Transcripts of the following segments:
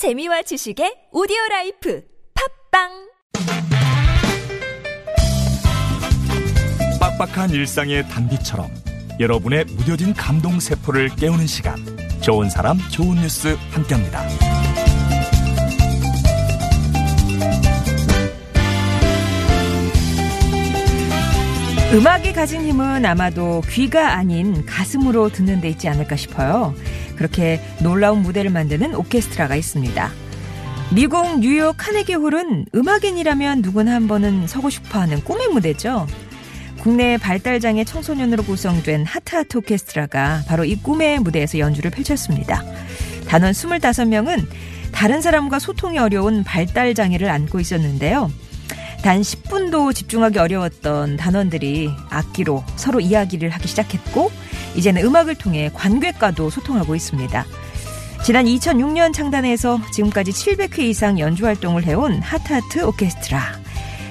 재미와 지식의 오디오 life 팟빵 빡빡한 일상의 단비처럼 여러분의 무뎌진 감동 세포를 깨우는 시간 좋은 사람 좋은 뉴스 함께합니다. 음악이 가진 힘은 아마도 귀가 아닌 가슴으로 듣는 데 있지 않을까 싶어요. 그렇게 놀라운 무대를 만드는 오케스트라가 있습니다. 미국 뉴욕 카네기 홀은 음악인이라면 누구나 한 번은 서고 싶어 하는 꿈의 무대죠. 국내 발달장애 청소년으로 구성된 하트하트 오케스트라가 바로 이 꿈의 무대에서 연주를 펼쳤습니다. 단원 25명은 다른 사람과 소통이 어려운 발달장애를 안고 있었는데요. 단 10분도 집중하기 어려웠던 단원들이 악기로 서로 이야기를 하기 시작했고 이제는 음악을 통해 관객과도 소통하고 있습니다. 지난 2006년 창단해서 지금까지 700회 이상 연주 활동을 해온 하트하트 오케스트라.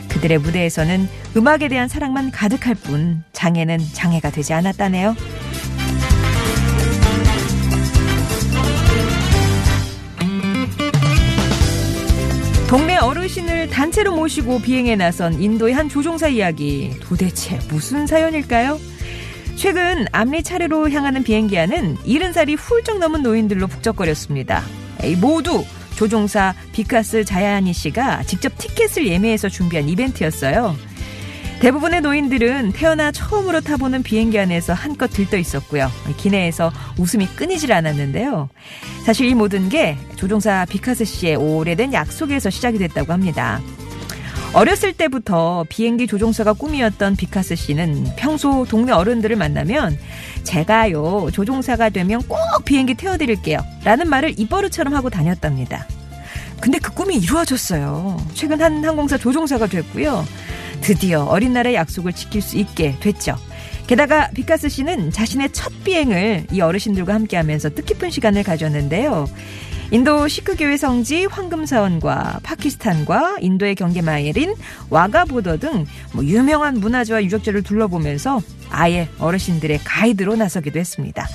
그들의 무대에서는 음악에 대한 사랑만 가득할 뿐 장애는 장애가 되지 않았다네요. 동네 어르신을 단체로 모시고 비행에 나선 인도의 한 조종사 이야기. 도대체 무슨 사연일까요? 최근 암리차르로 향하는 비행기 안은 70살이 훌쩍 넘은 노인들로 북적거렸습니다. 모두 조종사 비카스 자야니 씨가 직접 티켓을 예매해서 준비한 이벤트였어요. 대부분의 노인들은 태어나 처음으로 타보는 비행기 안에서 한껏 들떠 있었고요. 기내에서 웃음이 끊이질 않았는데요. 사실 이 모든 게 조종사 비카스 씨의 오래된 약속에서 시작이 됐다고 합니다. 어렸을 때부터 비행기 조종사가 꿈이었던 비카스 씨는 평소 동네 어른들을 만나면 제가요 조종사가 되면 꼭 비행기 태워드릴게요 라는 말을 입버릇처럼 하고 다녔답니다. 근데 그 꿈이 이루어졌어요. 최근 한 항공사 조종사가 됐고요. 드디어 어린 날의 약속을 지킬 수 있게 됐죠. 게다가 비카스 씨는 자신의 첫 비행을 이 어르신들과 함께 하면서 뜻깊은 시간을 가졌는데요. 인도 시크교회 성지 황금사원과 파키스탄과 인도의 경계마을인 와가 border 등 뭐 유명한 문화재와 유적지를 둘러보면서 아예 어르신들의 가이드로 나서기도 했습니다.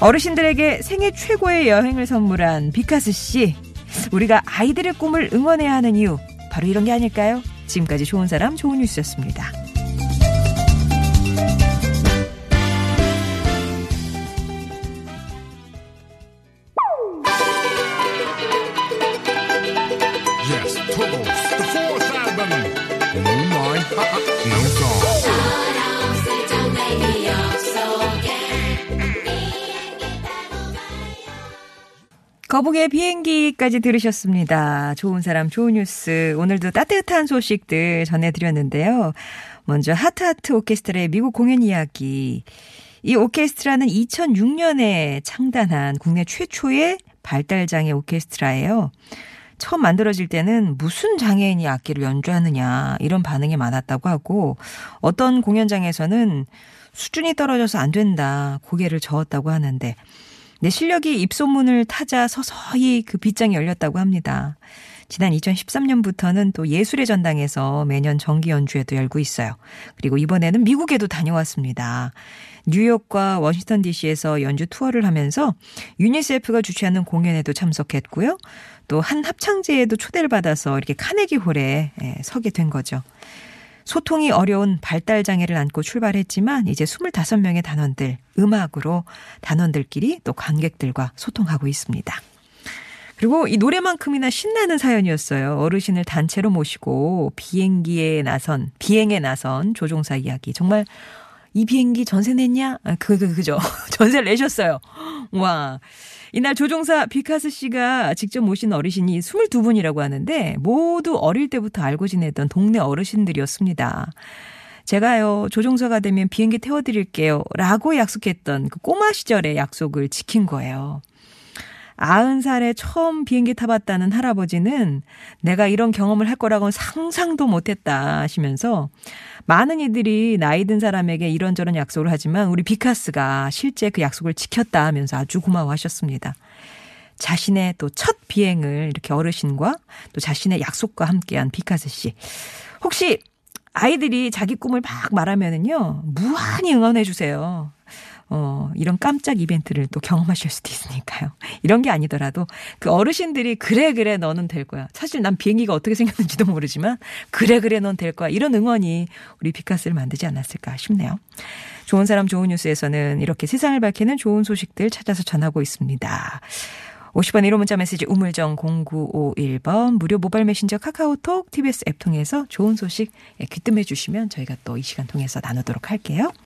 어르신들에게 생애 최고의 여행을 선물한 비카스 씨. 우리가 아이들의 꿈을 응원해야 하는 이유 바로 이런 게 아닐까요? 지금까지 좋은 사람 좋은 뉴스였습니다. 거북의 비행기까지 들으셨습니다. 좋은 사람, 좋은 뉴스. 오늘도 따뜻한 소식들 전해드렸는데요. 먼저 하트하트 오케스트라의 미국 공연 이야기. 이 오케스트라는 2006년에 창단한 국내 최초의 발달장애 오케스트라예요. 처음 만들어질 때는 무슨 장애인이 악기를 연주하느냐 이런 반응이 많았다고 하고 어떤 공연장에서는 수준이 떨어져서 안 된다 고개를 저었다고 하는데 내 실력이 입소문을 타자 서서히 그 빗장이 열렸다고 합니다. 지난 2013년부터는 또 예술의 전당에서 매년 정기 연주회도 열고 있어요. 그리고 이번에는 미국에도 다녀왔습니다. 뉴욕과 워싱턴 DC에서 연주 투어를 하면서 유니세프가 주최하는 공연에도 참석했고요. 또 한 합창제에도 초대를 받아서 이렇게 카네기 홀에 예, 서게 된 거죠. 소통이 어려운 발달 장애를 안고 출발했지만 이제 25명의 단원들 음악으로 단원들끼리 또 관객들과 소통하고 있습니다. 그리고 이 노래만큼이나 신나는 사연이었어요. 어르신을 단체로 모시고 비행기에 나선 비행에 나선 조종사 이야기. 정말 이 비행기 전세 냈냐? 아, 그, 그, 그죠. 전세를 내셨어요. 와. 이날 조종사 비카스 씨가 직접 모신 어르신이 22분이라고 하는데 모두 어릴 때부터 알고 지내던 동네 어르신들이었습니다. 제가요, 조종사가 되면 비행기 태워드릴게요. 라고 약속했던 그 꼬마 시절의 약속을 지킨 거예요. 아흔 살에 처음 비행기 타봤다는 할아버지는 내가 이런 경험을 할 거라고는 상상도 못했다 하시면서 많은 이들이 나이 든 사람에게 이런저런 약속을 하지만 우리 비카스가 실제 그 약속을 지켰다 하면서 아주 고마워하셨습니다. 자신의 또 첫 비행을 이렇게 어르신과 또 자신의 약속과 함께한 비카스 씨. 혹시 아이들이 자기 꿈을 막 말하면은요, 무한히 응원해 주세요. 어, 이런 깜짝 이벤트를 또 경험하실 수도 있으니까요. 이런 게 아니더라도 그 어르신들이 그래, 그래, 너는 될 거야. 사실 난 비행기가 어떻게 생겼는지도 모르지만 그래, 그래, 넌 될 거야. 이런 응원이 우리 비카스를 만들지 않았을까 싶네요. 좋은 사람 좋은 뉴스에서는 이렇게 세상을 밝히는 좋은 소식들 찾아서 전하고 있습니다. 50번 1호 문자 메시지 우물정 0951번 무료 모바일 메신저 카카오톡 TBS 앱 통해서 좋은 소식 귀뜸해 주시면 저희가 또 이 시간 통해서 나누도록 할게요.